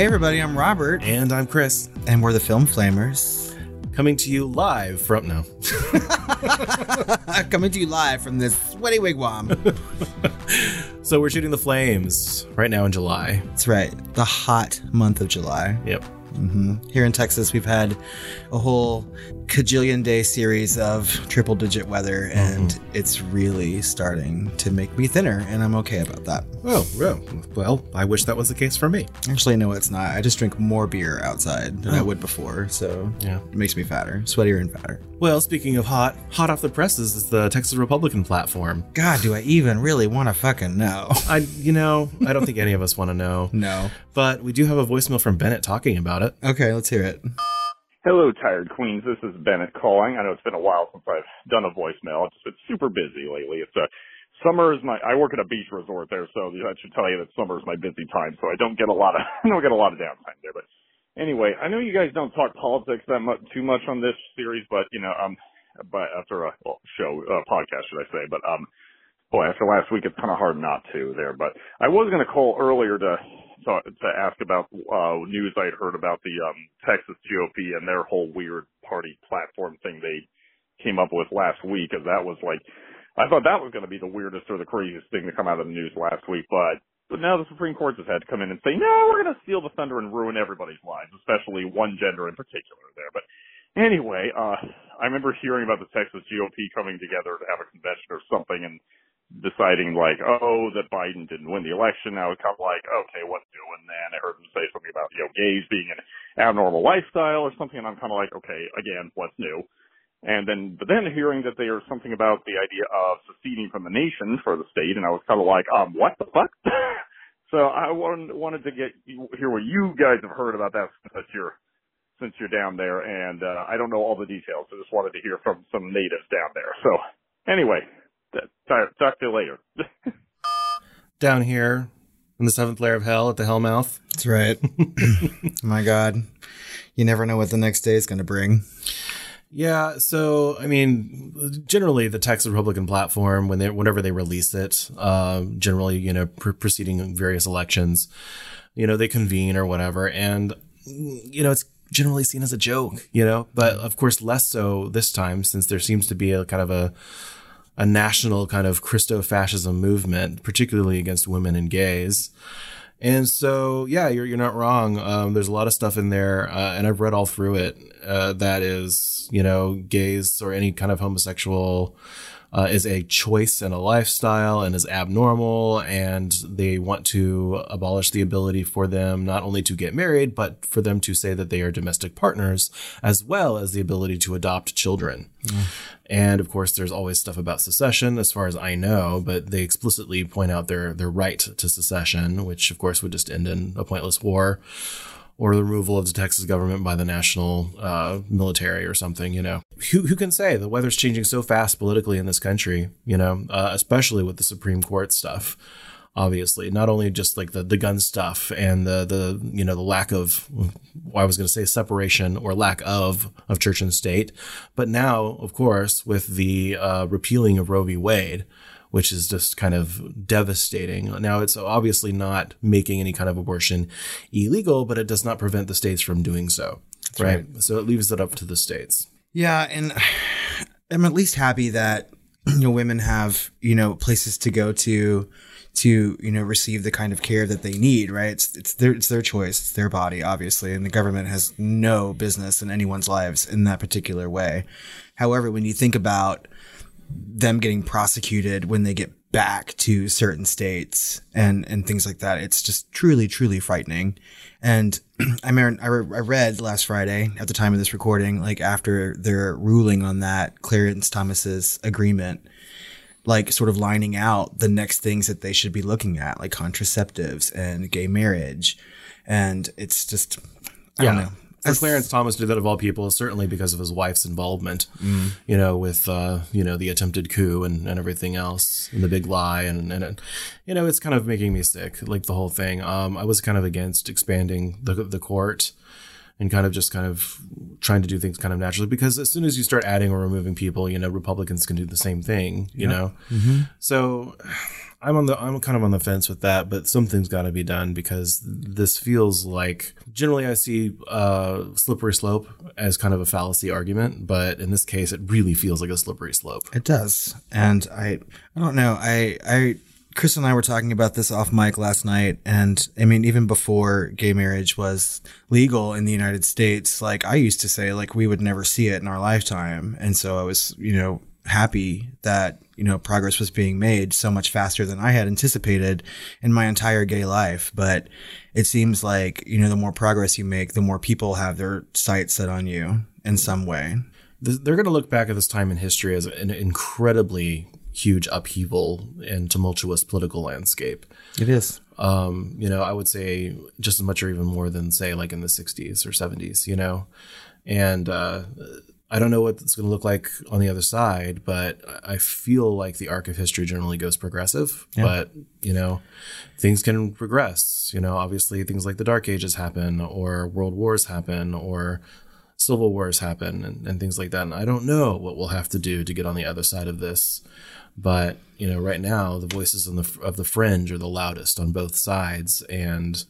Hey, everybody, I'm Robert, And I'm Chris, and we're the Film Flamers. coming to you live from no. Coming to you live from this sweaty wigwam. So we're shooting the flames right now in July. That's right, the hot month of July. Yep. Mm-hmm. Here in Texas, we've had a whole cajillion day series of triple digit weather, mm-hmm. and it's really starting to make me thinner, and I'm okay about that. Oh, well, well, I wish that was the case for me. Actually, no, it's not. I just drink more beer outside than I oh. would before, so Yeah. it makes me fatter, sweatier and fatter. Well, speaking of hot, hot off the presses is the Texas Republican platform. God, do I even really want to fucking know? I, you know, I don't think any of us want to know, No. but we do have a voicemail from Bennett talking about it. Okay, let's hear it. Hello, tired queens. This is Bennett calling. I know it's been a while since I've done a voicemail. It's been super busy lately. It's a summer is my. I work at a beach resort there, so that should tell you that summer is my busy time. So I don't get a lot of I don't get a lot of downtime there. But anyway, I know you guys don't talk politics that much too much on this series, but you know, um, but after a well, show uh, podcast, should I say? But um, boy, after last week, it's kind of hard not to there. But I was going to call earlier to to, to ask about uh, news I had heard about the um, Texas GOP and their whole weird party platform thing they came up with last week. As that was like, I thought that was going to be the weirdest or the craziest thing to come out of the news last week, but. But now the Supreme Court has had to come in and say, no, we're going to steal the thunder and ruin everybody's lives, especially one gender in particular there. But anyway, uh, I remember hearing about the Texas GOP coming together to have a convention or something and deciding like, oh, that Biden didn't win the election. I was kind of like, okay, what's doing then? I heard him say something about, you know, gays being an abnormal lifestyle or something. And I'm kind of like, okay, again, what's new? And then, but then hearing that they are something about the idea of seceding from the nation for the state. And I was kind of like, um, what the fuck? so I wanted, wanted to get, hear what you guys have heard about that since you're, since you're down there. And, uh, I don't know all the details. I just wanted to hear from some natives down there. So anyway, Talk, talk to you later. Down here in the seventh layer of hell at the Hellmouth. That's right. My God. You never know what the next day is going to bring. Yeah, so I mean, generally the Texas Republican platform, when they whenever they release it, uh, generally you know pre- preceding various elections, you know they convene or whatever, and you know it's generally seen as a joke, you know, but of course less so this time since there seems to be a kind of a a national kind of Christo-fascism movement, particularly against women and gays. And so, yeah, you're you're not wrong. Um, there's a lot of stuff in there, uh, and I've read all through it. Uh, that is, you know, gays or any kind of homosexual uh, is a choice and a lifestyle and is abnormal, and they want to abolish the ability for them not only to get married, but for them to say that they are domestic partners, as well as the ability to adopt children. And of course, there's always stuff about secession, as far as I know, but they explicitly point out their their right to secession, which of course would just end in a pointless war or the removal of the Texas government by the national uh, military or something. You know, who who can say the weather's changing so fast politically in this country? You know, uh, especially with the Supreme Court stuff. Obviously, not only just like the, the gun stuff and the the you know the lack of well, I was going to say separation or lack of of church and state, but now of course with the uh, repealing of Roe v. Wade, which is just kind of devastating. Now, it's obviously not making any kind of abortion illegal, but it does not prevent the states from doing so. Right? So it leaves it up to the states. Yeah, and I'm at least happy that you know women have you know places to go to to you know receive the kind of care that they need. Right? It's it's their it's their choice, it's their body, obviously, and the government has no business in anyone's lives in that particular way. However, when you think about them getting prosecuted when they get back to certain states and and things like that. It's just truly truly frightening. And I mean, I, re- I read last Friday at the time of this recording, like after their ruling on that Clarence Thomas's agreement, like sort of lining out the next things that they should be looking at, like contraceptives and gay marriage, and it's just I don't know. For Clarence Thomas to do that of all people, certainly because of his wife's involvement, you know, with uh, you know the attempted coup and, and everything else, and the big lie, and and it, you know, it's kind of making me sick, like the whole thing. Um, I was kind of against expanding the the court and kind of just kind of trying to do things kind of naturally because as soon as you start adding or removing people, you know, Republicans can do the same thing, you know. So I'm on the I'm kind of on the fence with that, but something's got to be done because this feels like generally I see uh, slippery slope as kind of a fallacy argument, but in this case, it really feels like a slippery slope. It does, and I I don't know. I I Chris and I were talking about this off mic last night, and I mean, even before gay marriage was legal in the United States, like I used to say, like we would never see it in our lifetime, and so I was, you know, happy that you know progress was being made so much faster than I had anticipated in my entire gay life. But it seems like you know the more progress you make, the more people have their sights set on you in some way. They're going to look back at this time in history as an incredibly huge upheaval and tumultuous political landscape. It is. Um, you know, I would say just as much or even more than say like in the 60s or 70s, you know. And uh, I don't know what it's going to look like on the other side, but I feel like the arc of history generally goes progressive. Yeah. But you know, things can progress. You know, obviously things like the Dark Ages happen, or world wars happen, or civil wars happen, and, and things like that. And I don't know what we'll have to do to get on the other side of this. But you know, right now the voices of the of the fringe are the loudest on both sides, and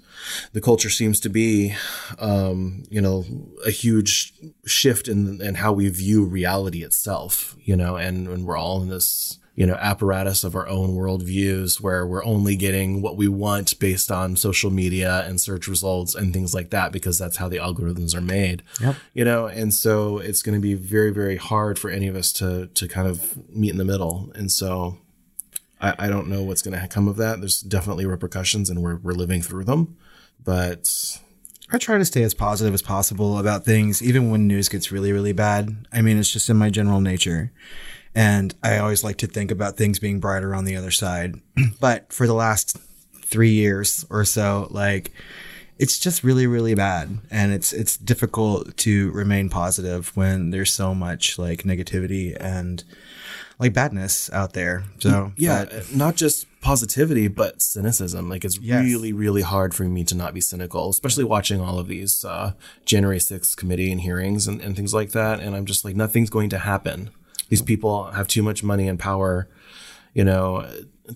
the culture seems to be, um, you know, a huge shift in in how we view reality itself. You know, and and we're all in this you know apparatus of our own worldviews where we're only getting what we want based on social media and search results and things like that because that's how the algorithms are made yep. you know and so it's going to be very very hard for any of us to to kind of meet in the middle and so i, I don't know what's going to come of that there's definitely repercussions and we're, we're living through them but I try to stay as positive as possible about things, even when news gets really, really bad. I mean, it's just in my general nature. And I always like to think about things being brighter on the other side. but for the last three years or so, like it's just really, really bad. And it's it's difficult to remain positive when there's so much like negativity and like badness out there. So yeah, but, not just positivity, but cynicism. Like it's yes. really, really hard for me to not be cynical, especially watching all of these uh, January 6th committee and hearings and, and things like that. And I'm just like, nothing's going to happen. These people have too much money and power, you know,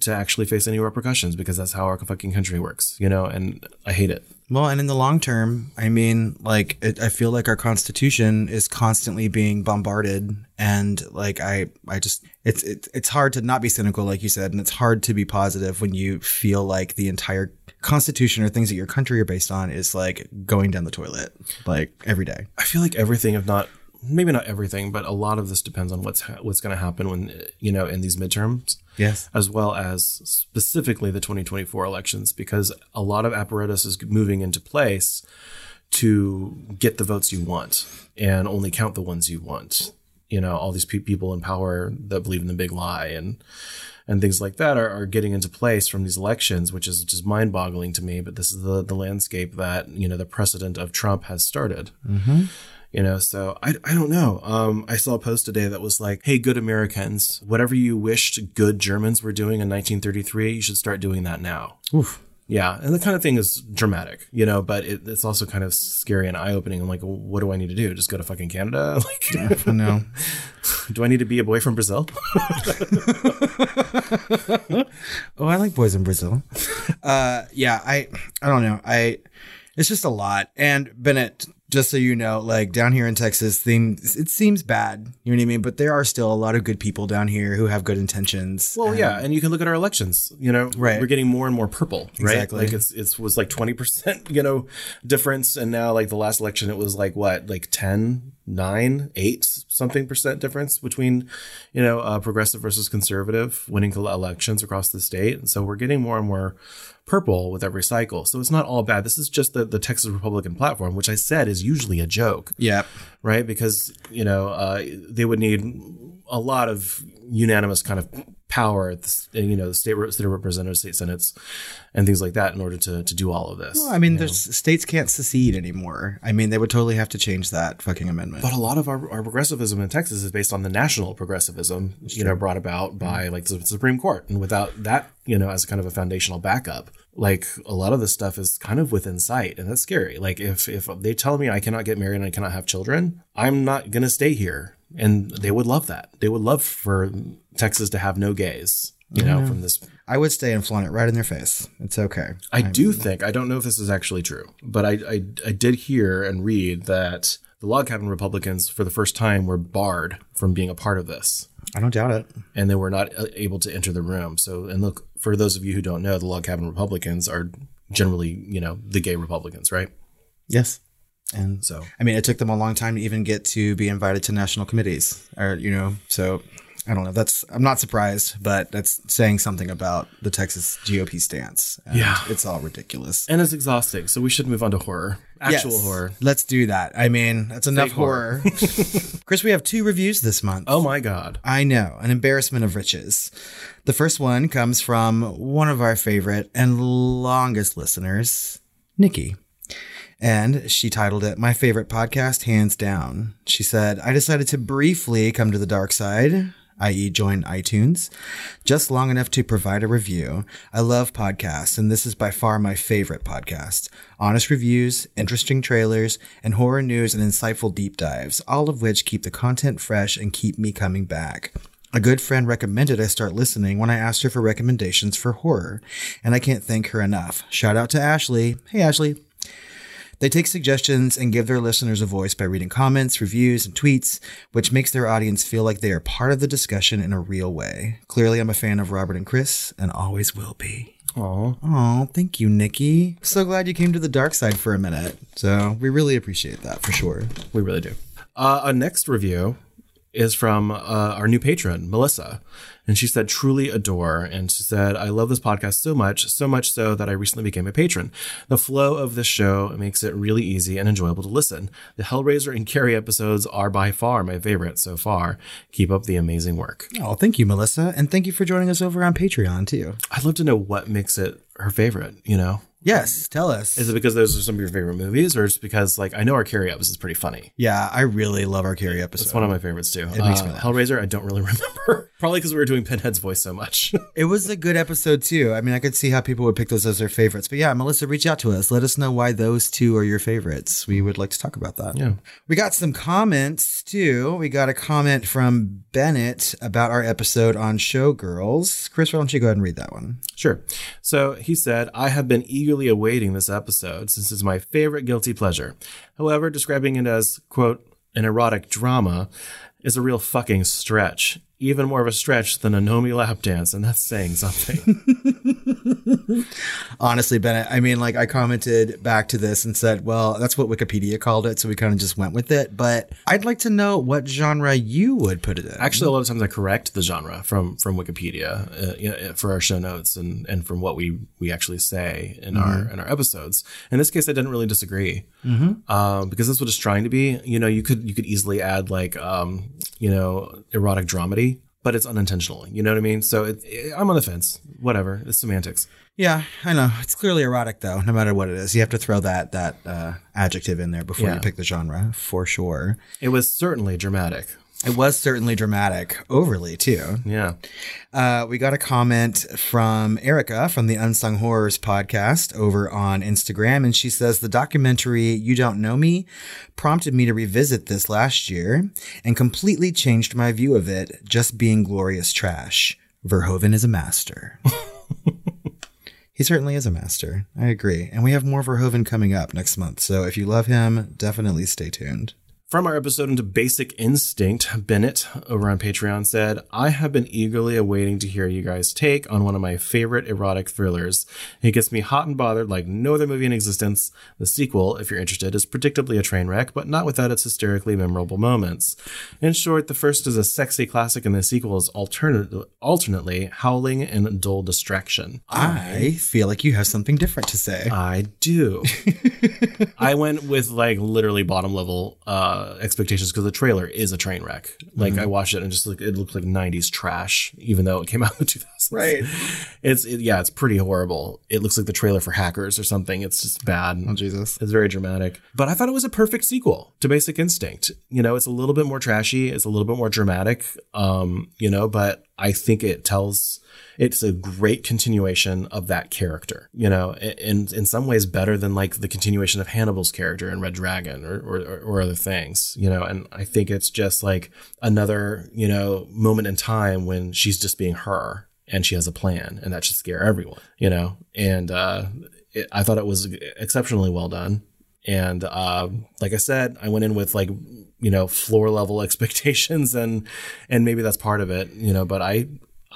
to actually face any repercussions because that's how our fucking country works, you know, and I hate it. Well, and in the long term, I mean, like, it, I feel like our constitution is constantly being bombarded, and like, I, I just, it's, it's, it's hard to not be cynical, like you said, and it's hard to be positive when you feel like the entire constitution or things that your country are based on is like going down the toilet, like every day. I feel like everything, if not maybe not everything, but a lot of this depends on what's ha- what's going to happen when you know in these midterms. Yes, as well as specifically the 2024 elections, because a lot of apparatus is moving into place to get the votes you want and only count the ones you want. You know, all these pe- people in power that believe in the big lie and and things like that are, are getting into place from these elections, which is just mind boggling to me. But this is the the landscape that you know the precedent of Trump has started. Mm-hmm you know so i, I don't know um, i saw a post today that was like hey good americans whatever you wished good germans were doing in 1933 you should start doing that now Oof. Yeah and the kind of thing is dramatic you know but it, it's also kind of scary and eye-opening. I'm like what do i need to do? Just go to fucking canada? Like no do i need to be a boy from brazil? Oh i like boys in brazil. Uh yeah i i don't know. I it's just a lot. And bennett just so you know, like down here in Texas, things it seems bad. You know what I mean? But there are still a lot of good people down here who have good intentions. Well, and, yeah, and you can look at our elections. You know, right? We're getting more and more purple, right? Exactly. Like it's it was like twenty percent, you know, difference, and now like the last election, it was like what, like 10, 9, 8 something percent difference between, you know, uh, progressive versus conservative winning elections across the state. And so we're getting more and more purple with every cycle. So it's not all bad. This is just the, the Texas Republican platform, which I said is usually a joke. Yeah. Right. Because, you know, uh, they would need a lot of unanimous kind of power at the, uh, you know, the state, state representatives, state senates, and things like that in order to, to do all of this. Well, I mean, states can't secede anymore. I mean, they would totally have to change that fucking amendment. But a lot of our, our progressivism in Texas is based on the national progressivism, That's you true. know, brought about mm-hmm. by like the Supreme Court. And without that, you know, as a kind of a foundational backup, like a lot of this stuff is kind of within sight and that's scary. Like if, if they tell me I cannot get married and I cannot have children, I'm not going to stay here. And they would love that. They would love for Texas to have no gays, you know, from this I would stay and flaunt it right in their face. It's okay. I do think I don't know if this is actually true, but I, I I did hear and read that the log cabin Republicans for the first time were barred from being a part of this, I don't doubt it. and they were not uh, able to enter the room. So, and look for those of you who don't know, the log cabin Republicans are generally you know the gay Republicans, right? Yes. And So I mean, it took them a long time to even get to be invited to national committees, or you know. So I don't know. That's I'm not surprised, but that's saying something about the Texas GOP stance. Yeah. it's all ridiculous. and it's exhausting. So we should move on to horror, actual Yes. horror. Let's do that. I mean, that's enough horror. horror. Chris, we have two reviews this month. Oh my god! I know, an embarrassment of riches. The first one comes from one of our favorite and longest listeners, Nikki. And she titled it My Favorite Podcast, Hands Down. She said, I decided to briefly come to the dark side, i.e., join iTunes, just long enough to provide a review. I love podcasts, and this is by far my favorite podcast. Honest reviews, interesting trailers, and horror news and insightful deep dives, all of which keep the content fresh and keep me coming back. A good friend recommended I start listening when I asked her for recommendations for horror, and I can't thank her enough. Shout out to Ashley. Hey, Ashley. They take suggestions and give their listeners a voice by reading comments, reviews, and tweets, which makes their audience feel like they are part of the discussion in a real way. Clearly, I'm a fan of Robert and Chris, and always will be. Aw. Oh, thank you, Nikki. So glad you came to the dark side for a minute. So we really appreciate that for sure. We really do. Uh, our next review is from uh, our new patron, Melissa. And she said, truly adore. And she said, I love this podcast so much, so much so that I recently became a patron. The flow of this show makes it really easy and enjoyable to listen. The Hellraiser and Carrie episodes are by far my favorite so far. Keep up the amazing work. Oh, thank you, Melissa. And thank you for joining us over on Patreon, too. I'd love to know what makes it her favorite, you know? Yes, tell us. Is it because those are some of your favorite movies, or is it because, like, I know our Carrie episode is pretty funny? yeah, I really love our Carrie episode. It's one of my favorites too. It makes Uh, me laugh. Hellraiser, I don't really remember. Probably because we were doing Pinhead's voice so much. It was a good episode too. I mean, I could see how people would pick those as their favorites. But yeah, Melissa, reach out to us. Let us know why those two are your favorites. We would like to talk about that. Yeah. We got some comments too. We got a comment from Bennett about our episode on Showgirls. Chris, why don't you go ahead and read that one? Sure. So he said, I have been eagerly awaiting this episode since it's my favorite guilty pleasure. However, describing it as, quote, an erotic drama is a real fucking stretch. Even more of a stretch than a Nomi lap dance, and that's saying something. Honestly, Bennett, I mean, like I commented back to this and said, well, that's what Wikipedia called it. So we kind of just went with it. But I'd like to know what genre you would put it in. Actually, a lot of times I correct the genre from from Wikipedia uh, you know, for our show notes and and from what we we actually say in our in our episodes. In this case, I didn't really disagree um, because that's what it's trying to be. You know, you could you could easily add like um, you know erotic dramedy, but it's unintentional. You know what I mean? So it, it- I'm on the fence. Whatever, it's semantics. Yeah, I know. It's clearly erotic though, no matter what it is. You have to throw that that uh, adjective in there before Yeah. you pick the genre, for sure. It was certainly dramatic. It was certainly dramatic, overly too. Yeah. Uh, we got a comment from Erica from the Unsung Horrors podcast over on Instagram, and she says the documentary "You Don't Nomi" prompted me to revisit this last year and completely changed my view of it. Just being glorious trash. Verhoeven is a master. He certainly is a master. I agree. And we have more Verhoeven coming up next month. So if you love him, definitely stay tuned. From our episode into Basic Instinct, Bennett over on Patreon said, I have been eagerly awaiting to hear you guys' take on one of my favorite erotic thrillers. It gets me hot and bothered like no other movie in existence. The sequel, if you're interested, is predictably a train wreck, but not without its hysterically memorable moments. In short, the first is a sexy classic and the sequel is alternate, alternately howling and dull distraction. I feel like you have something different to say. I do. I went with like literally bottom level uh expectations because the trailer is a train wreck. Like I watched it and just like it looked like 90s trash, even though it came out in the 2000s. Right. It's it, yeah, it's pretty horrible. It looks like the trailer for Hackers or something. It's just bad. Oh, Jesus. It's very dramatic. But I thought it was a perfect sequel to Basic Instinct. You know, it's a little bit more trashy, it's a little bit more dramatic, um, you know, but I think it tells it's a great continuation of that character, you know, and in some ways better than like the continuation of Hannibal's character in Red Dragon or, or, or other things, you know, and I think it's just like another, you know, moment in time when she's just being her and she has a plan and that should scare everyone, you know? And, uh, it, I thought it was exceptionally well done. And, uh, like I said, I went in with like, you know, floor level expectations and, and maybe that's part of it, you know, but I,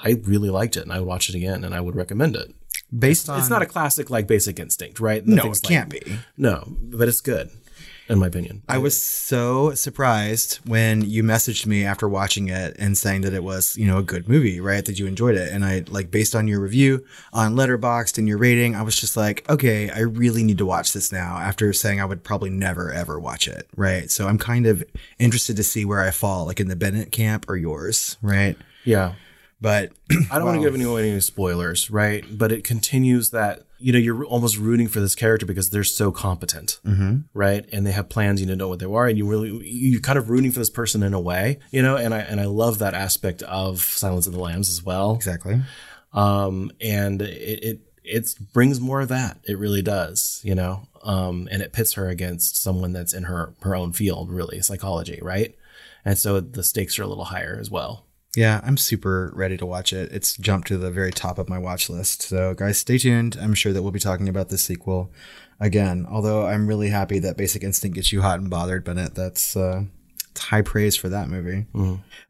I really liked it and I would watch it again and I would recommend it. Based on It's not a classic like Basic Instinct, right? no, it can't be. No, but it's good, in my opinion. I was so surprised when you messaged me after watching it and saying that it was, you know, a good movie, right? That you enjoyed it. And I like based on your review on Letterboxd and your rating, I was just like, okay, I really need to watch this now after saying I would probably never ever watch it, right? So I'm kind of interested to see where I fall, like in the Bennett camp or yours, right? yeah. But I don't want to give anyone any spoilers, right? But it continues that you know you're almost rooting for this character because they're so competent, right? And they have plans, you know, know what they are, and you really you're kind of rooting for this person in a way, you know. And I and I love that aspect of Silence of the Lambs as well. exactly. Um, and it it it brings more of that. It really does, you know. Um, and it pits her against someone that's in her her own field, really psychology, right? And so the stakes are a little higher as well. Yeah, I'm super ready to watch it. It's jumped to the very top of my watch list. So, guys, stay tuned. I'm sure that we'll be talking about this sequel again. Although I'm really happy that Basic Instinct gets you hot and bothered, Bennett. That's uh, it's high praise for that movie.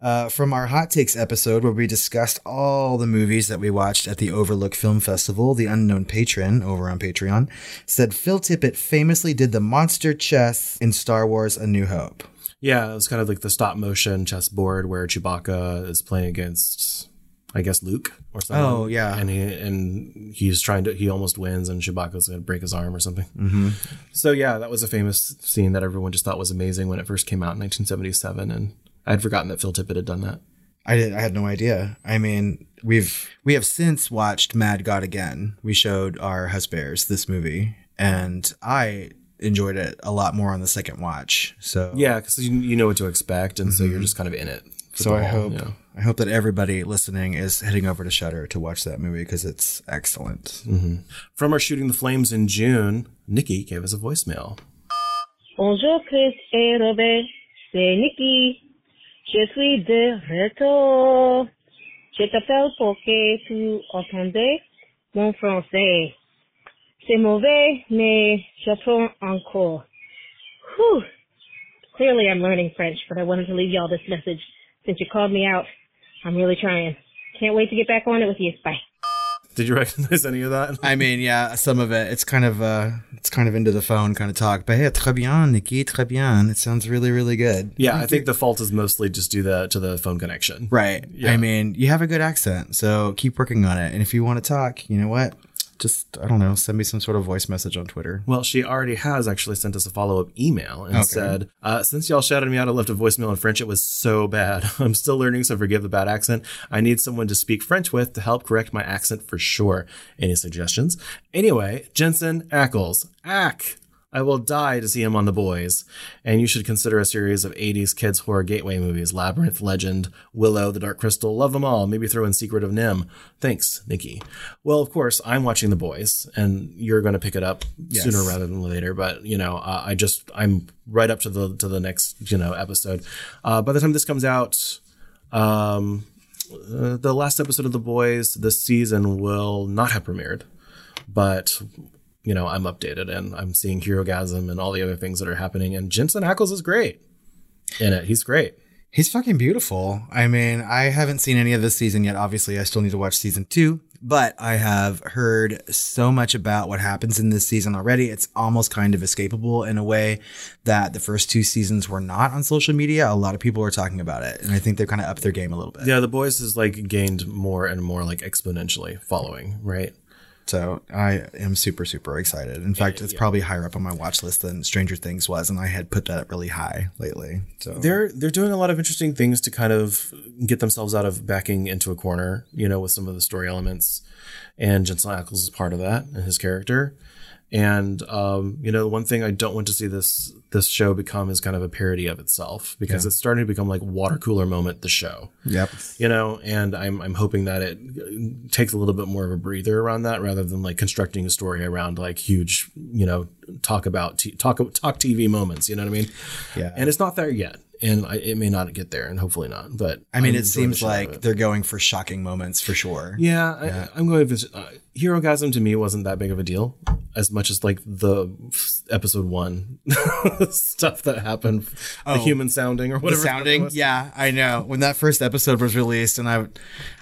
Uh, from our hot takes episode, where we discussed all the movies that we watched at the Overlook Film Festival, the unknown patron over on Patreon said Phil Tippett famously did the monster chess in Star Wars: A New Hope. Yeah, it was kind of like the stop motion chessboard where Chewbacca is playing against, I guess, Luke or something. Oh, yeah. and he and he's trying to he almost wins, and Chewbacca's gonna break his arm or something. Mm-hmm. So yeah, that was a famous scene that everyone just thought was amazing when it first came out in 1977, and I had forgotten that Phil Tippett had done that. I did. I had no idea. I mean, we've we have since watched Mad God again. We showed our husbands this movie, and I enjoyed it a lot more on the second watch. So Yeah, because you, you know what to expect, and so you're mm-hmm. just kind of in it. So I whole- hope yeah. I hope that everybody listening is heading over to Shudder to watch that movie because it's excellent. Mm-hmm. From our shooting the flames in June, Nikki gave us a voicemail. Bonjour Chris et Robert, c'est Nikki. Je suis de retour. Je t'appelle pour que tu entendais mon français. C'est mauvais, mais j'apprends encore. Whew. Clearly I'm learning French, but I wanted to leave y'all this message. Since you called me out, I'm really trying. Can't wait to get back on it with you. Bye. Did you recognize any of that? I mean, yeah, some of it. It's kind of uh, it's kind of into the phone kind of talk. But hey, très bien, Nikki, très bien. It sounds really, really good. Yeah, I think the fault is mostly just due the to the phone connection. Right. Yeah. I mean, you have a good accent, so keep working on it. And if you want to talk, you know what? Just I don't know, send me some sort of voice message on Twitter. Well, she already has actually sent us a follow up email and said, uh, Since y'all shouted me out, I left a voicemail in French. It was so bad. I'm still learning, so forgive the bad accent. I need someone to speak French with to help correct my accent for sure. Any suggestions? Anyway, Jensen Ackles. Ack! I will die to see him on The Boys. And you should consider a series of 80s kids horror gateway movies Labyrinth, Legend, Willow, The Dark Crystal. Love them all. Maybe throw in Secret of NIMH. Thanks, Nikki. Well, of course, I'm watching The Boys, and you're going to pick it up Yes. sooner rather than later. But, you know, uh, I just, I'm right up to the, to the next, you know, episode. Uh, by the time this comes out, um, uh, the last episode of The Boys this season will not have premiered, but you know I'm updated and I'm seeing Herogasm and all the other things that are happening. And Jensen Ackles is great in it. He's great. He's fucking beautiful. I mean, I haven't seen any of this season yet. Obviously, I still need to watch season two, but I have heard so much about what happens in this season already. It's almost kind of escapable in a way that the first two seasons were not on social media. A lot of people are talking about it, and I think they've kind of upped their game a little bit. Yeah, The Boys has like gained more and more like exponentially following, right? So I am super, super excited. In fact, it's probably higher up on my watch list than Stranger Things was, and I had put that up really high lately. So They're they're doing a lot of interesting things to kind of get themselves out of backing into a corner, you know, with some of the story elements. And Jensen Ackles is part of that and his character. And um, you know, the one thing I don't want to see this this show become is kind of a parody of itself because it's starting to become like water cooler moment the show. yep. You know, and I'm I'm hoping that it takes a little bit more of a breather around that rather than like constructing a story around like huge, you know, talk about t- talk talk TV moments. You know what I mean? Yeah. And it's not there yet. And I, it may not get there, and hopefully not. But I mean, I'm it seems shit out of like it. they're going for shocking moments for sure. Yeah, I, I'm going to. Uh, Hero Gasm to me wasn't that big of a deal, as much as like the episode one stuff that happened, the human sounding or Oh. Whatever. sounding, yeah, I know. When that first episode was released, and I,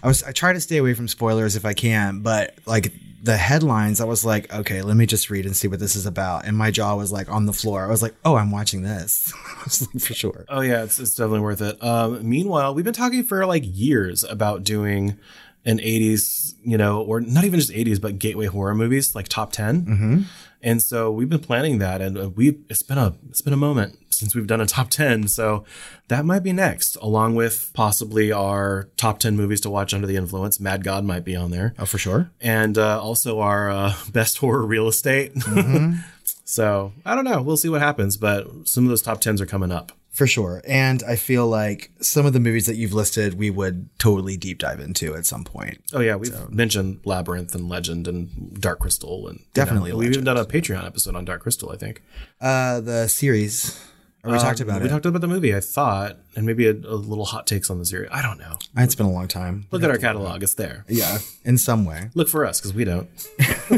I was, I try to stay away from spoilers if I can, but like the headlines, I was like, okay, let me just read and see what this is about, and my jaw was like on the floor. I was like, oh, I'm watching this, like, for sure. Oh yeah, it's, it's definitely worth it. Um, meanwhile, we've been talking for like years about doing an 80s, you know, or not even just 80s, but gateway horror movies, like top 10. Mm-hmm. And so we've been planning that, and uh, we it's been a it's been a moment since we've done a top 10. So that might be next, along with possibly our top 10 movies to watch under the influence. Mad God might be on there, Oh, for sure. and uh, also our uh, best horror real estate. so I don't know. We'll see what happens, but some of those top 10s are coming up. For sure. And I feel like some of the movies that you've listed, we would totally deep dive into at some point. Oh yeah, we've mentioned Labyrinth and Legend and Dark Crystal and you Definitely know, we've even done a Patreon episode on Dark Crystal. I think Uh, the series, or we talked about we it. talked about the movie. I thought, and maybe a, a little hot takes on the series. I don't know. it's been a long time. Look at our catalog; it's there. Yeah, in some way. Look for us because we don't.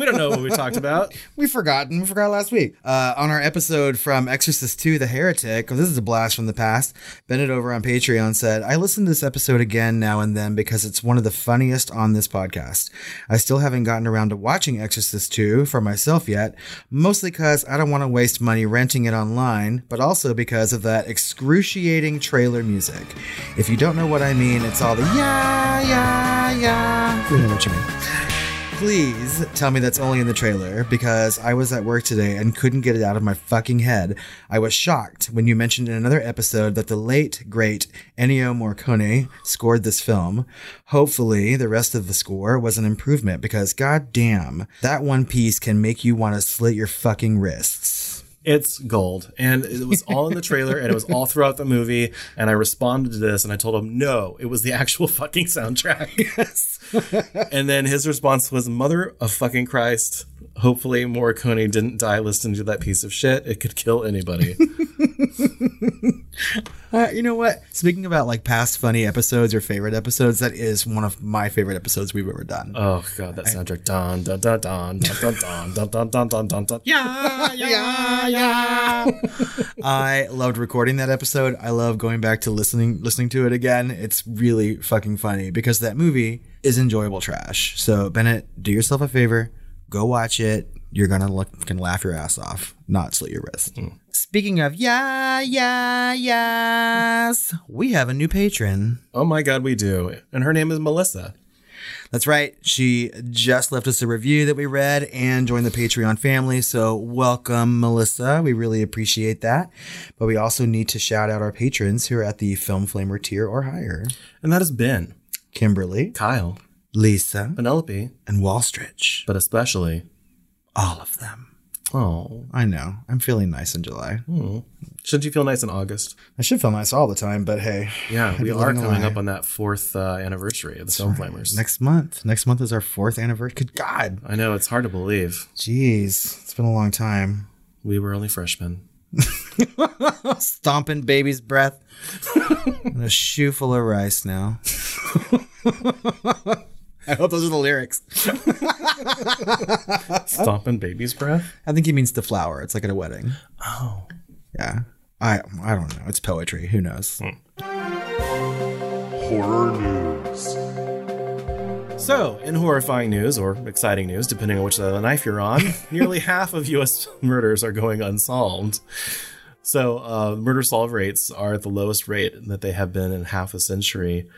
we don't know what we talked about. We've forgotten. We forgot last week. Uh, on our episode from Exorcist 2, The Heretic, oh, this is a blast from the past. Bennett over on Patreon said, I listen to this episode again now and then because it's one of the funniest on this podcast. I still haven't gotten around to watching Exorcist 2 for myself yet, mostly because I don't want to waste money renting it online, but also because of that excruciating trailer music. If you don't know what I mean, it's all the yeah, yeah, yeah. We know what you mean. Please tell me that's only in the trailer because I was at work today and couldn't get it out of my fucking head. I was shocked when you mentioned in another episode that the late, great Ennio Morricone scored this film. Hopefully, the rest of the score was an improvement because goddamn, that one piece can make you want to slit your fucking wrists. It's gold, and it was all in the trailer, and it was all throughout the movie. And I responded to this, and I told him, "No, it was the actual fucking soundtrack." Yes. And then his response was, "Mother of fucking Christ." Hopefully, Morricone didn't die listening to that piece of shit. It could kill anybody. Uh, you know what? Speaking about like past funny episodes or favorite episodes, that is one of my favorite episodes we've ever done. oh god, that soundtrack! Dun dun dun dun dun dun dun dun dun dun dun dun dun. yeah, yeah, yeah. I loved recording that episode. I love going back to listening listening to it again. It's really fucking funny because that movie is enjoyable trash. So Bennett, do yourself a favor, go watch it. You're gonna look can laugh your ass off, not slit your wrist. Hmm. Speaking of yeah, yeah, yes, we have a new patron. Oh my god, we do, and her name is Melissa. That's right. She just left us a review that we read and joined the Patreon family. So welcome, Melissa. We really appreciate that. But we also need to shout out our patrons who are at the Film Flamer tier or higher. And that is Ben, Kimberly, Kyle, Lisa, Penelope, and Wallstretch. but especially, All of them. oh, I know. I'm feeling nice in July. shouldn't you feel nice in August? I should feel nice all the time, but hey. Yeah, I'd we are coming up on that fourth uh, anniversary of the Film Flamers. Next month. Next month is our fourth anniversary. Good God. I know it's hard to believe Jeez. It's been a long time. we were only freshmen. stomping baby's breath and a shoe full of rice now. I hope those are the lyrics. Stomping baby's breath. I think he means the flower. It's like at a wedding. Oh, Yeah. I I don't know. It's poetry. Who knows? Hmm. Horror news. So, in horrifying news, or exciting news, depending on which side of the knife you're on, nearly half of U.S. murders are going unsolved. So, uh, murder solve rates are at the lowest rate that they have been in half a century.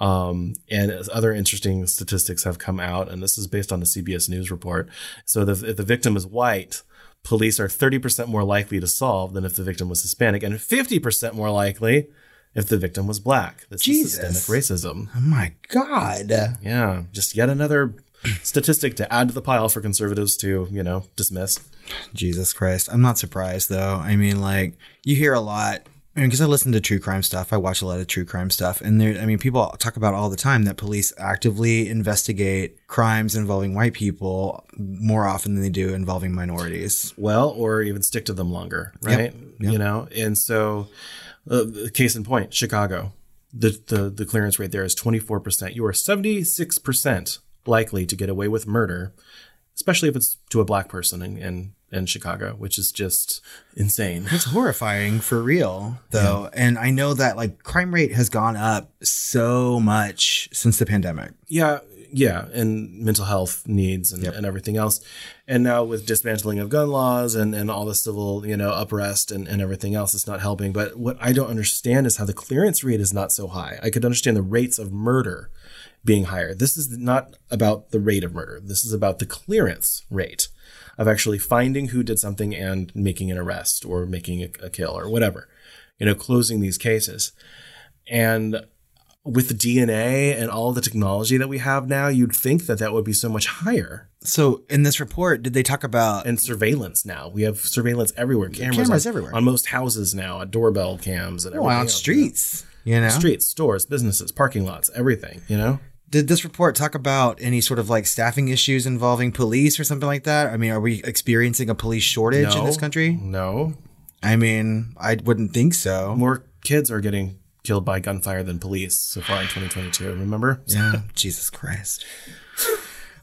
Um, and other interesting statistics have come out, and this is based on a CBS News report. So, the, if the victim is white, police are 30% more likely to solve than if the victim was Hispanic, and 50% more likely if the victim was black. This Jesus. is systemic racism. Oh my God. Yeah, just yet another statistic to add to the pile for conservatives to, you know, dismiss. Jesus Christ. I'm not surprised though. I mean, like, you hear a lot because I listen to true crime stuff, I watch a lot of true crime stuff, and there, I mean, people talk about all the time that police actively investigate crimes involving white people more often than they do involving minorities. well, or even stick to them longer, right? Yep. You know, and so, uh, case in point, Chicago, the, the the clearance rate there is twenty four percent. You are seventy six percent likely to get away with murder, especially if it's to a black person in in, in Chicago, which is just insane. It's horrifying for real, though. And I know that like crime rate has gone up so much since the pandemic. Yeah, yeah, and mental health needs and, Yep. and everything else. And now with dismantling of gun laws and, and all the civil, you know, uprest and, and everything else, it's not helping. But what I don't understand is how the clearance rate is not so high. I could understand the rates of murder being higher. This is not about the rate of murder. This is about the clearance rate of actually finding who did something and making an arrest or making a, a kill or whatever, you know, closing these cases. And with the DNA and all the technology that we have now, you'd think that that would be so much higher. So in this report, did they talk about And surveillance now, we have surveillance everywhere. Cameras, Cameras on, everywhere. on most houses now, doorbell cams and oh, everything on else, streets? You know, you know? streets, stores, businesses, parking lots, everything. You know, Did this report talk about any sort of like staffing issues involving police or something like that? I mean, are we experiencing a police shortage in this country? no I mean, I wouldn't think so. more kids are getting killed by gunfire than police so far in 2022. Remember? Yeah, Jesus Christ.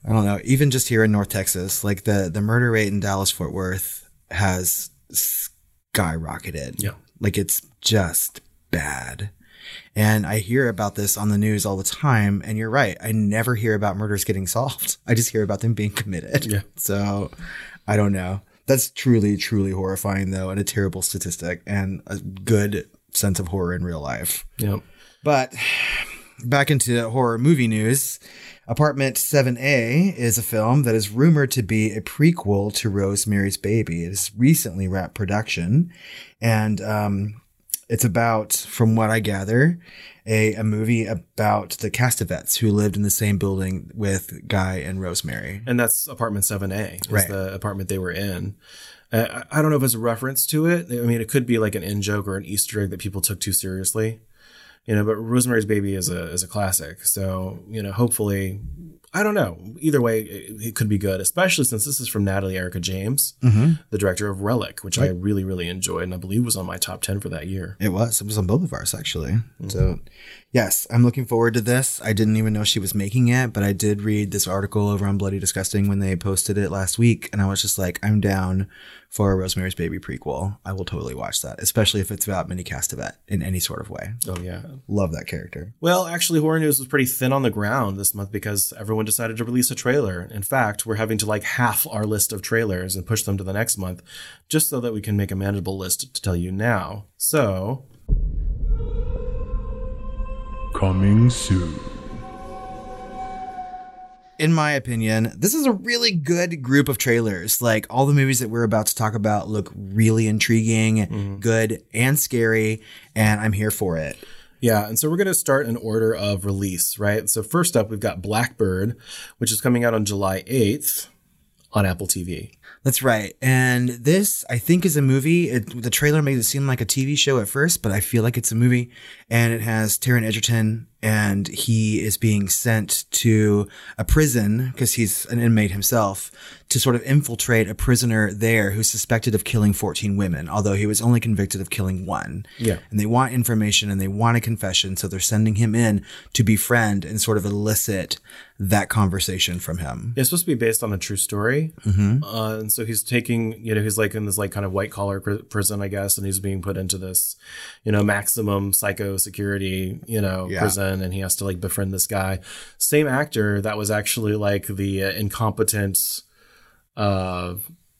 I don't know. Even just here in North Texas, like the the murder rate in Dallas Fort Worth has skyrocketed. Yeah. Like it's just bad. And I hear about this on the news all the time. And you're right. I never hear about murders getting solved. I just hear about them being committed. Yeah. So I don't know. That's truly, truly horrifying, though, and a terrible statistic and a good sense of horror in real life. Yep. But back into horror movie news. Apartment 7A is a film that is rumored to be a prequel to Rosemary's Baby. It has recently wrapped production, and um, it's about, from what I gather, a, a movie about the Castevets who lived in the same building with Guy and Rosemary. And that's apartment 7A, is Right. the apartment they were in. Uh, I I don't know if it's a reference to it. I mean, it could be like an in joke or an Easter egg that people took too seriously, you know. But Rosemary's Baby is a is a classic, so you know, hopefully, I don't know. Either way, it, it could be good, especially since this is from Natalie Erica James, the director of Relic, which I really really enjoyed, and I believe was on my top ten for that year. It was. It was on both of ours, actually. So, yes, I'm looking forward to this. I didn't even know she was making it, but I did read this article over on Bloody Disgusting when they posted it last week, and I was just like, I'm down for a Rosemary's Baby prequel. I will totally watch that, especially if it's about Minnie Castevet in any sort of way. Oh yeah. Love that character. Well, actually, horror news was pretty thin on the ground this month because everyone decided to release a trailer. In fact, we're having to like half our list of trailers and push them to the next month just so that we can make a manageable list to tell you now. So, Coming soon. In my opinion, this is a really good group of trailers. Like all the movies that we're about to talk about look really intriguing, mm-hmm. good, and scary, and I'm here for it. yeah, and so we're going to start in order of release, right? So, first up, we've got Black Bird, which is coming out on July 8th on Apple TV. That's right. And this, I think, is a movie. It, the trailer made it seem like a TV show at first, but I feel like it's a movie. And it has Taron Egerton, and he is being sent to a prison because he's an inmate himself to sort of infiltrate a prisoner there who's suspected of killing 14 women, although he was only convicted of killing one. Yeah. And they want information and they want a confession. So they're sending him in to befriend and sort of elicit that conversation from him. It's supposed to be based on a true story. Mm-hmm. Uh, and so he's taking, you know, he's like in this like kind of white collar pr- prison, I guess, and he's being put into this, you know, maximum psycho security, you know, Yeah. prison, and he has to like befriend this guy. Same actor that was actually like the uh, incompetent, uh,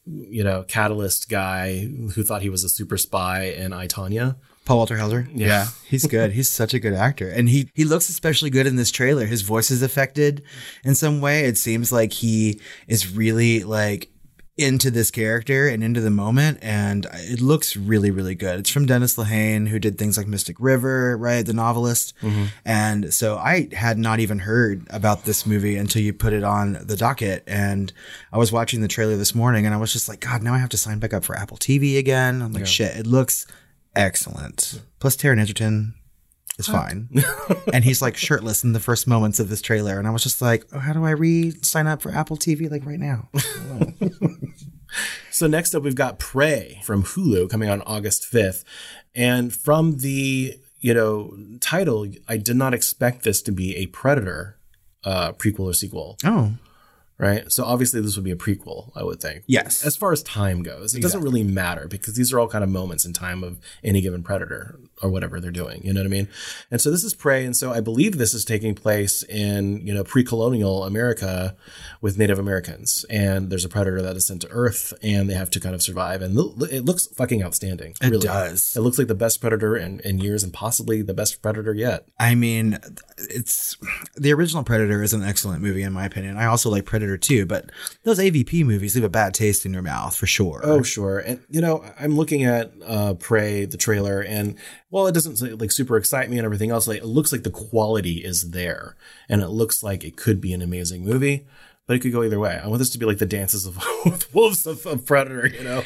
you know, catalyst guy who thought he was a super spy in I, Tonya. Paul Walter Hauser. Yeah. he's good. He's such a good actor, and he he looks especially good in this trailer. His voice is affected in some way. It seems like he is really like into this character and into the moment, and it looks really really good. It's from Dennis Lehane, who did things like Mystic River, right, the novelist, mm-hmm. and so I had not even heard about this movie until you put it on the docket, and I was watching the trailer this morning, and I was just like, God, now I have to sign back up for Apple TV again. I'm like, shit, it looks excellent. Plus, Taron Egerton is fine, and he's like shirtless in the first moments of this trailer, and I was just like, oh, how do I re sign up for Apple TV like right now? So next up, we've got Prey from Hulu coming on August 5th. And from the, you know, title, I did not expect this to be a Predator uh, prequel or sequel, oh, right? So obviously this would be a prequel, I would think. yes, As far as time goes, it doesn't really matter because these are all kind of moments in time of any given predator or whatever they're doing. You know what I mean? And so this is Prey, and so I believe this is taking place in you know pre-colonial America with Native Americans, and there's a predator that is sent to Earth, and they have to kind of survive, and it looks fucking outstanding. it really. does. It looks like the best predator in, in years, and possibly the best predator yet. I mean, it's the original Predator is an excellent movie in my opinion. I also like Predator 2, but those AVP movies leave a bad taste in your mouth for sure. Oh, sure. And you know, I'm looking at uh Prey, the trailer, and while it doesn't like super excite me and everything else, like it looks like the quality is there, and it looks like it could be an amazing movie. But it could go either way. I want this to be like the dances of with wolves of, of Predator, you know?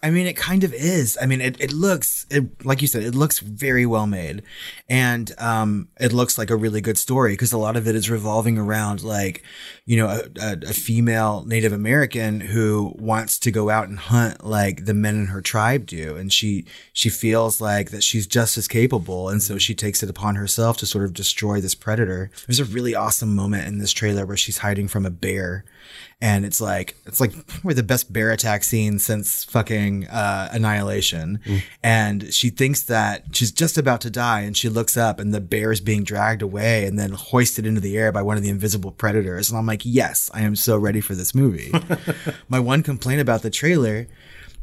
I mean, it kind of is. I mean, it, it looks, it, like you said, it looks very well made. And um, it looks like a really good story because a lot of it is revolving around like, you know, a, a, a female Native American who wants to go out and hunt like the men in her tribe do. And she, she feels like that she's just as capable. And so she takes it upon herself to sort of destroy this predator. There's a really awesome moment in this trailer where she's hiding from a bear and it's like it's like probably the best bear attack scene since fucking uh, Annihilation. And she thinks that she's just about to die, and she looks up, and the bear is being dragged away and then hoisted into the air by one of the invisible predators. And I'm like, yes, I am so ready for this movie. My one complaint about the trailer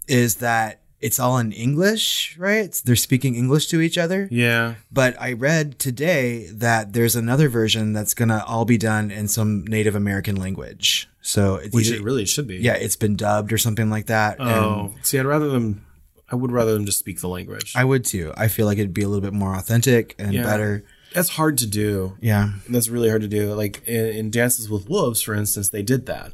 is that it's all in English, right? They're speaking English to each other. Yeah. But I read today that there's another version that's gonna all be done in some Native American language. So it's Which either- it really should be. yeah, it's been dubbed or something like that. Oh, and Oh. See, I'd rather them I would rather them just speak the language. I would too. I feel like it'd be a little bit more authentic and Yeah. better. That's hard to do. Yeah. That's really hard to do. Like in, in Dances with Wolves, for instance, they did that,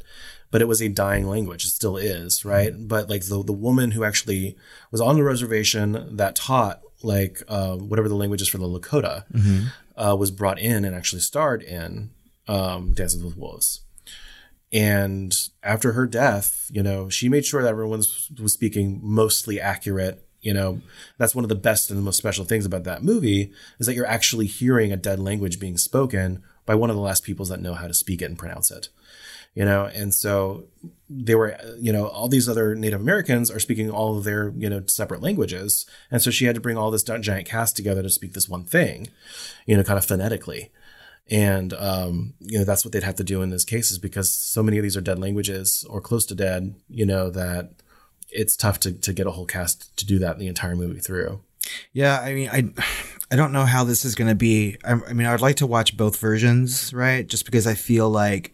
but it was a dying language. It still is, right? But like the the woman who actually was on the reservation that taught like uh, whatever the language is for the Lakota uh, was brought in and actually starred in um, Dances with Wolves. And after her death, you know, she made sure that everyone was, was speaking mostly accurate. You know, that's one of the best and the most special things about that movie is that you're actually hearing a dead language being spoken by one of the last peoples that know how to speak it and pronounce it. You know, and so they were, you know, all these other Native Americans are speaking all of their, you know, separate languages. And so she had to bring all this giant cast together to speak this one thing, you know, kind of phonetically. And, um, you know, that's what they'd have to do in this cases because so many of these are dead languages or close to dead, you know, that it's tough to, to get a whole cast to do that the entire movie through. Yeah, I mean, I, I don't know how this is going to be. I, I mean, I would like to watch both versions, right? Just because I feel like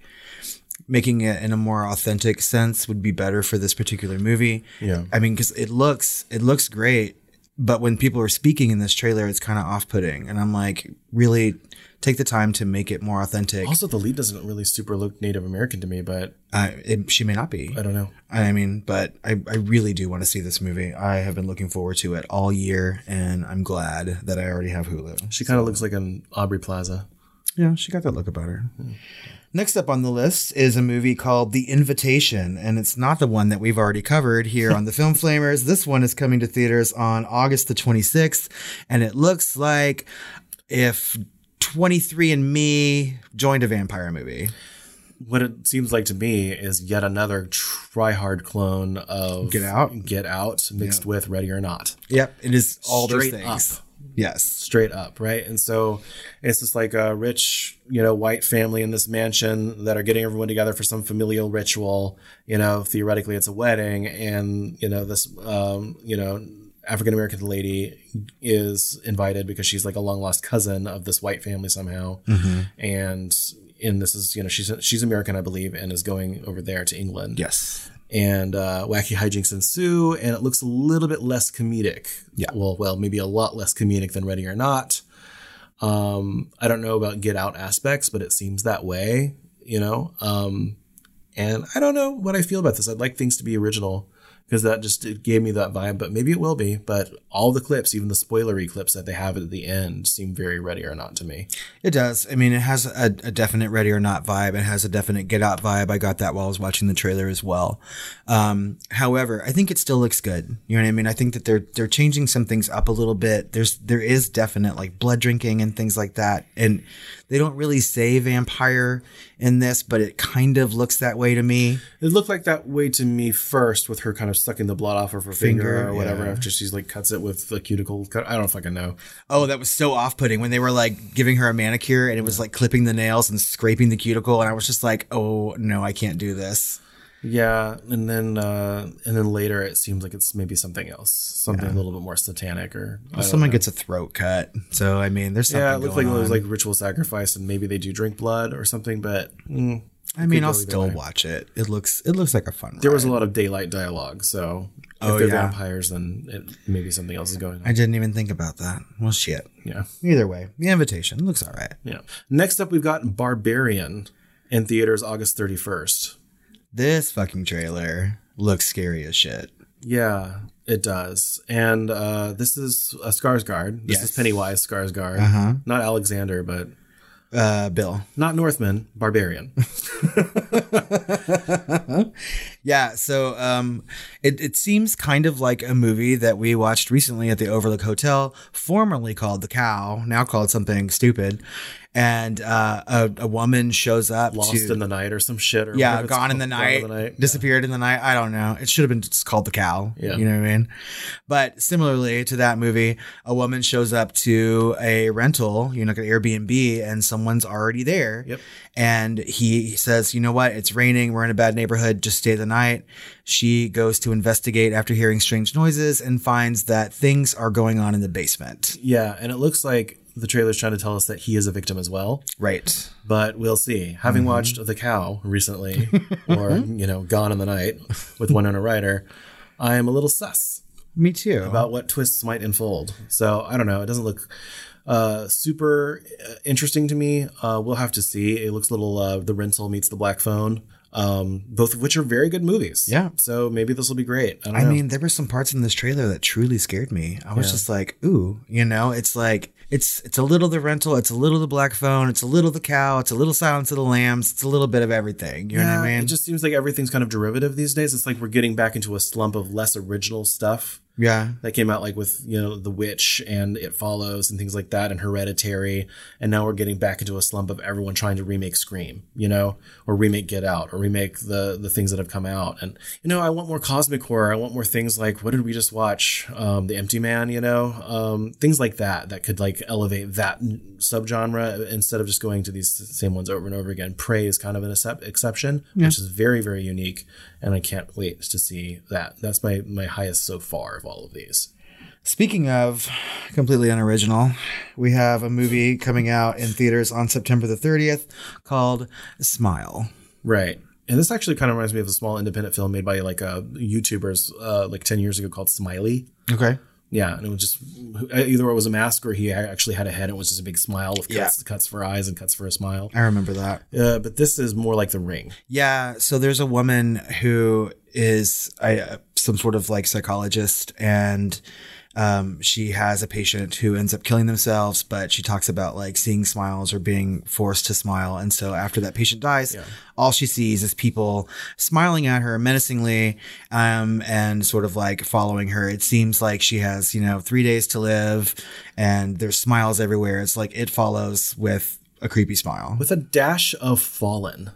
making it in a more authentic sense would be better for this particular movie. Yeah. I mean, because it looks it looks great, but when people are speaking in this trailer, it's kind of off putting, and I'm like, really take the time to make it more authentic. Also, the lead doesn't really super look Native American to me, but Uh, it, she may not be. I don't know. I mean, but I, I really do want to see this movie. I have been looking forward to it all year, and I'm glad that I already have Hulu. She kind of looks like an Aubrey Plaza. Yeah, she got that look about her. Next up on the list is a movie called The Invitation, and it's not the one that we've already covered here on the Film Flamers. This one is coming to theaters on August the 26th, and it looks like if 23andMe joined a vampire movie. What it seems like to me is yet another try hard clone of Get Out? Get Out mixed with Ready or Not. Yep, it is all Straight those things. up. Yes. straight up, right? And so it's just like a rich, you know, white family in this mansion that are getting everyone together for some familial ritual. You know, theoretically, it's a wedding, and you know this, um, you know, African American lady is invited because she's like a long lost cousin of this white family somehow, and. And this is, you know, she's she's American, I believe, and is going over there to England Yes. And uh, wacky hijinks ensue, and it looks a little bit less comedic. Yeah. Well, well, maybe a lot less comedic than Ready or Not. Um, I don't know about Get Out aspects, but it seems that way, you know. Um, and I don't know what I feel about this. I'd like things to be original because that just it gave me that vibe. But maybe it will be. But all the clips, even the spoilery clips that they have at the end, seem very ready or not to me. It does. I mean, it has a, a definite ready or not vibe. It has a definite get out vibe. I got that while I was watching the trailer as well. Um, however, I think it still looks good. You know what I mean? I think that they're they're changing some things up a little bit. There's there is definite like blood drinking and things like that, and they don't really say vampire in this, but it kind of looks that way to me. It looked like that way to me first, with her kind of sucking the blood off of her finger, Finger, or whatever. yeah. After she's like cuts it with the cuticle. Cut. I don't fucking know. Oh, that was so off putting when they were like giving her a manicure and it was like clipping the nails and scraping the cuticle, and I was just like, oh no, I can't do this. Yeah, and then uh and then later it seems like it's maybe something else, something a little bit more satanic, or don't Someone know. gets a throat cut, so I mean, there's something. Yeah, it looked like it was like ritual sacrifice, and maybe they do drink blood or something. But mm, I mean, I'll still watch it. It looks it looks like a fun. there was a lot of daylight dialogue, so if Oh, they're yeah. vampires, then it, maybe something else is going on. I didn't even think about that. Well, shit. yeah, Either way, the invitation looks all right. yeah. Next up, we've got Barbarian in theaters August thirty first. This fucking trailer looks scary as shit. Yeah, it does. And uh, this is a Skarsgård. This Yes. is Pennywise Skarsgård. Uh-huh. Not Alexander, but Uh, Bill. not Northman, Barbarian. Yeah, so um, it, it seems kind of like a movie that we watched recently at the Overlook Hotel, formerly called The Cow, now called something stupid. And uh, a, a woman shows up Lost to, in the night or some shit. Or yeah, gone in the night, the night. disappeared in the night. I don't know. It should have been just called the cow. Yeah. you know what I mean. But similarly to that movie, a woman shows up to a rental, you know, like an Airbnb, and someone's already there. Yep. And he says, "You know what? It's raining. We're in a bad neighborhood. Just stay the night." She goes to investigate after hearing strange noises and finds that things are going on in the basement. Yeah, and it looks like the trailer's trying to tell us that he is a victim as well. Right. But we'll see. Having watched The Cow recently, or you know, Gone in the Night with Winona Ryder, I am a little sus Me too. about what twists might unfold. So I don't know. It doesn't look uh, super uh, interesting to me. Uh, we'll have to see. It looks a little. Uh, the Rental meets The Black Phone, um, both of which are very good movies. Yeah. So maybe this will be great. I don't I know. mean, there were some parts in this trailer that truly scared me. I was just like, ooh, you know, it's like it's it's a little the rental, it's a little the black phone, it's a little the cow, it's a little Silence of the Lambs, it's a little bit of everything. You know what I mean? It just seems like everything's kind of derivative these days. It's like we're getting back into a slump of less original stuff yeah. that came out like with, you know, The Witch and It Follows and things like that and Hereditary. And now we're getting back into a slump of everyone trying to remake Scream, you know, or remake Get Out or remake the the things that have come out. And, you know, I want more cosmic horror. I want more things like what did we just watch? Um, The Empty Man, you know, um, things like that that could like elevate that subgenre instead of just going to these same ones over and over again. Prey is kind of an excep- exception, which is very, very unique. And I can't wait to see that. That's my, my highest so far of all of these. Speaking of completely unoriginal, we have a movie coming out in theaters on September the 30th called Smile. Right. And this actually kind of reminds me of a small independent film made by like a YouTubers uh, like 10 years ago called Smiley. Okay. Yeah. And it was just either it was a mask or he actually had a head. It was just a big smile with cuts, cuts for eyes and cuts for a smile. I remember that. Uh, but this is more like The Ring. Yeah, so there's a woman who is a, some sort of like psychologist, and um, she has a patient who ends up killing themselves, but she talks about like seeing smiles or being forced to smile. And so after that patient dies, all she sees is people smiling at her menacingly um, and sort of like following her. It seems like she has, you know, three days to live and there's smiles everywhere. It's like it follows with a creepy smile. With a dash of Fallen.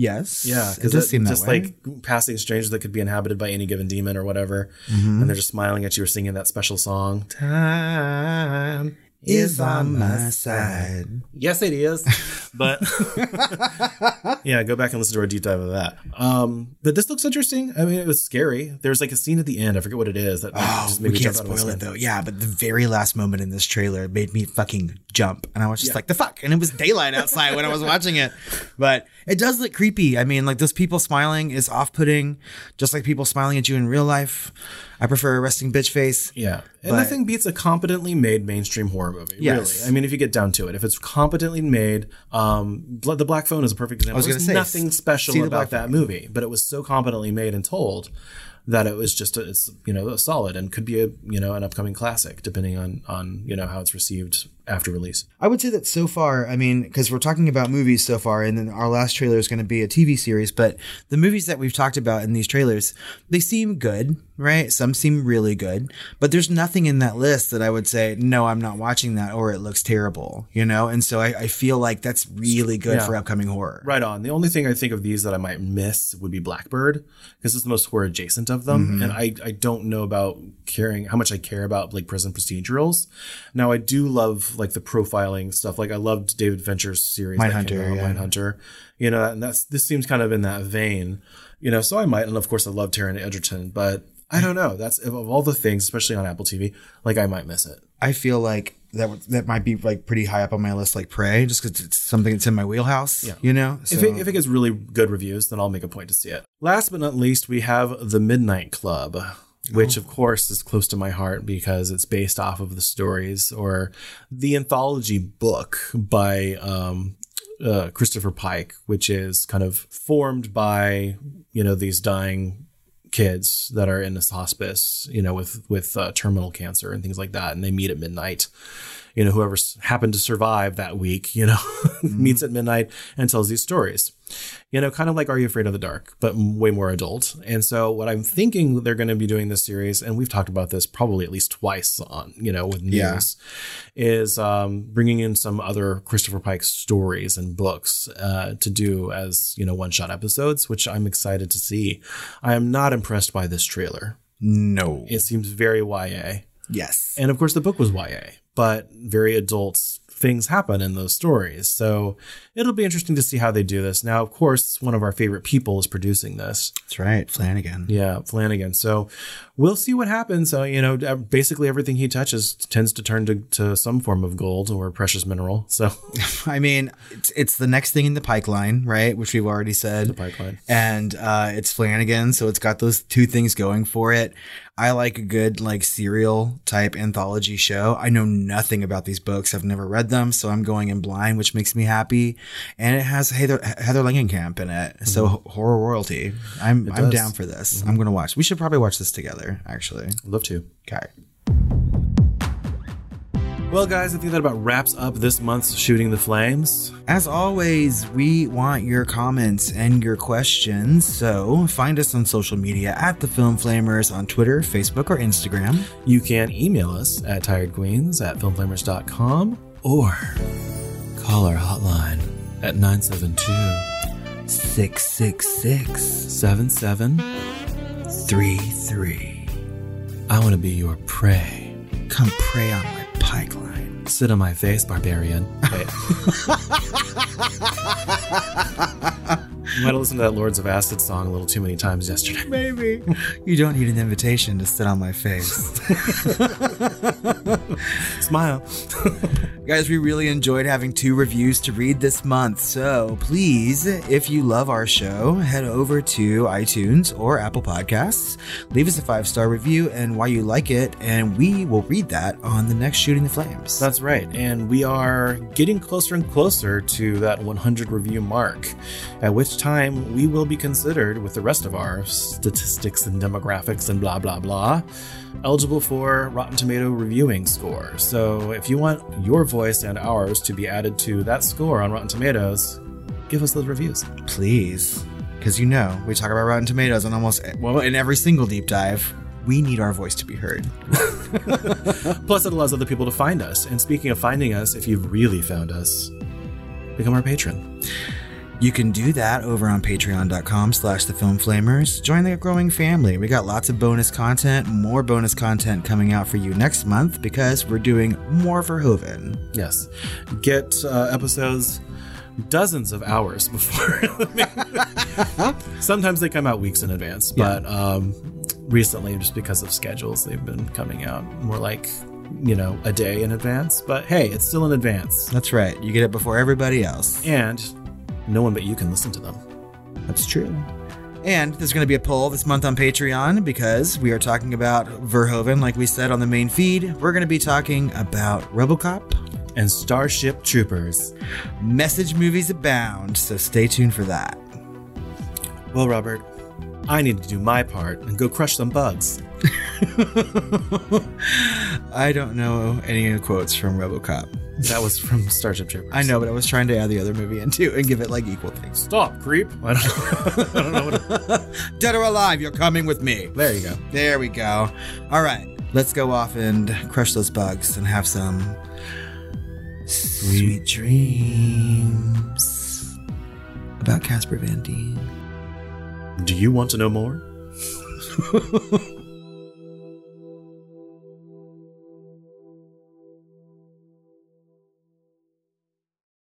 Yes. Yeah, It because does seem that just way. like passing strangers that could be inhabited by any given demon or whatever, Mm-hmm. and they're just smiling at you or singing that special song. Time is on my side. Yes, it is. But yeah, go back and listen to our deep dive of that. Um, but this looks interesting. I mean, it was scary. There's like a scene at the end. I forget what it is. That Oh, we me can't jump out of my spoil it though. Yeah, but the very last moment in this trailer made me fucking jump, and I was just like, "The fuck!" And it was daylight outside when I was watching it, but it does look creepy. I mean, like those people smiling is off-putting, just like people smiling at you in real life. I prefer a resting bitch face. Yeah, and But- nothing beats a competently made mainstream horror movie. Yes. Really, I mean, if you get down to it, if it's competently made, um, the Black Phone is a perfect example. was There's gonna say, nothing special about that movie, but it was so competently made and told that it was just a, it's you know a solid and could be a you know an upcoming classic depending on on you know how it's received after release. I would say that so far, I mean, because we're talking about movies so far, and then our last trailer is going to be a TV series, but the movies that we've talked about in these trailers, they seem good, right? Some seem really good, but there's nothing in that list that I would say, no, I'm not watching that, or it looks terrible, you know? And so I, I feel like that's really good Yeah. for upcoming horror. Right on. The only thing I think of these that I might miss would be Black Bird because it's the most horror adjacent of them, mm-hmm. and I I don't know about caring how much I care about like prison procedurals. Now I do love like the profiling stuff. Like I loved David Fincher's series Mindhunter, yeah. Mindhunter. You know, and that's this seems kind of in that vein. You know, so I might, and of course I love Taron Egerton, but I don't know. That's of all the things, especially on Apple TV, like I might miss it. I feel like that that might be like pretty high up on my list, like Prey, just because it's something that's in my wheelhouse, Yeah. you know? If, it, if it gets really good reviews, then I'll make a point to see it. Last but not least, we have The Midnight Club, which of course is close to my heart because it's based off of the stories or the anthology book by um, uh, Christopher Pike, which is kind of formed by, you know, these dying kids that are in this hospice, you know, with with uh, terminal cancer and things like that, and they meet at midnight. You know, whoever happened to survive that week, you know, meets at midnight and tells these stories. You know, kind of like Are You Afraid of the Dark, but way more adult. And so, what I'm thinking they're going to be doing this series, and we've talked about this probably at least twice on, you know, with news, Yeah. is um, bringing in some other Christopher Pike stories and books uh, to do as you know one shot episodes, which I'm excited to see. I am not impressed by this trailer. no. It seems very YA, yes. and of course the book was YA, but very adult things happen in those stories. So it'll be interesting to see how they do this. Now, of course, one of our favorite people is producing this. That's right. Flanagan. Yeah, Flanagan. So we'll see what happens. So, you know, uh, basically everything he touches tends to turn to, to some form of gold or precious mineral. So, I mean, it's, it's the next thing in the pipeline, right? Which we've already said. The pipeline. And uh, it's Flanagan, so it's got those two things going for it. I like a good like serial type anthology show. I know nothing about these books. I've never read them, so I'm going in blind, which makes me happy. And it has Heather Heather Langenkamp in it, mm-hmm. so horror royalty. I'm I'm down for this. Mm-hmm. I'm gonna watch. We should probably watch this together. Actually, I'd love to. okay. Well, guys, I think that about wraps up this month's Shooting the Flames. As always, we want your comments and your questions. So find us on social media at the Film Flamers on Twitter, Facebook, or Instagram. You can email us at tiredqueens at filmflamers.com or call our hotline at 972 666 77 33. I want to be your prey. Come pray on my pipeline. Sit on my face, barbarian. Wait. You might have listened to that Lords of Acid song a little too many times yesterday. Maybe. You don't need an invitation to sit on my face. Smile. Guys, we really enjoyed having two reviews to read this month. So please, if you love our show, head over to iTunes or Apple Podcasts, leave us a five star review and why you like it, and we will read that on the next Shooting the Flames. That's right. And we are getting closer and closer to that 100 review mark, at which time we will be considered, with the rest of our statistics and demographics and blah, blah, blah, eligible for Rotten Tomato reviewing score. So if you want your voice and ours to be added to that score on Rotten Tomatoes, give us those reviews. please, because you know we talk about Rotten Tomatoes on almost well in every single deep dive. We need our voice to be heard. Plus, it allows other people to find us. And speaking of finding us, if you've really found us, become our patron. You can do that over on patreon.com slash the film flamers. Join the growing family. We got lots of bonus content, more bonus content coming out for you next month because we're doing more Verhoeven. Yes. Get uh, episodes dozens of hours before. Sometimes they come out weeks in advance, but um, recently, just because of schedules, they've been coming out more like, you know, a day in advance. But hey, it's still in advance. That's right. You get it before everybody else. And no one but you can listen to them. That's true. And there's going to be a poll this month on Patreon because we are talking about Verhoeven, like we said on the main feed. We're going to be talking about Robocop. And Starship Troopers. Message movies abound, so stay tuned for that. Well, Robert, I need to do my part and go crush some bugs. I don't know any quotes from RoboCop. That was from Starship Troopers. I know, but I was trying to add the other movie in too and give it like equal things. Stop, creep. I don't, I don't know what. Dead or alive, you're coming with me. There you go. There we go. All right, let's go off and crush those bugs and have some sweet dreams about Casper Van Dien. Do you want to know more?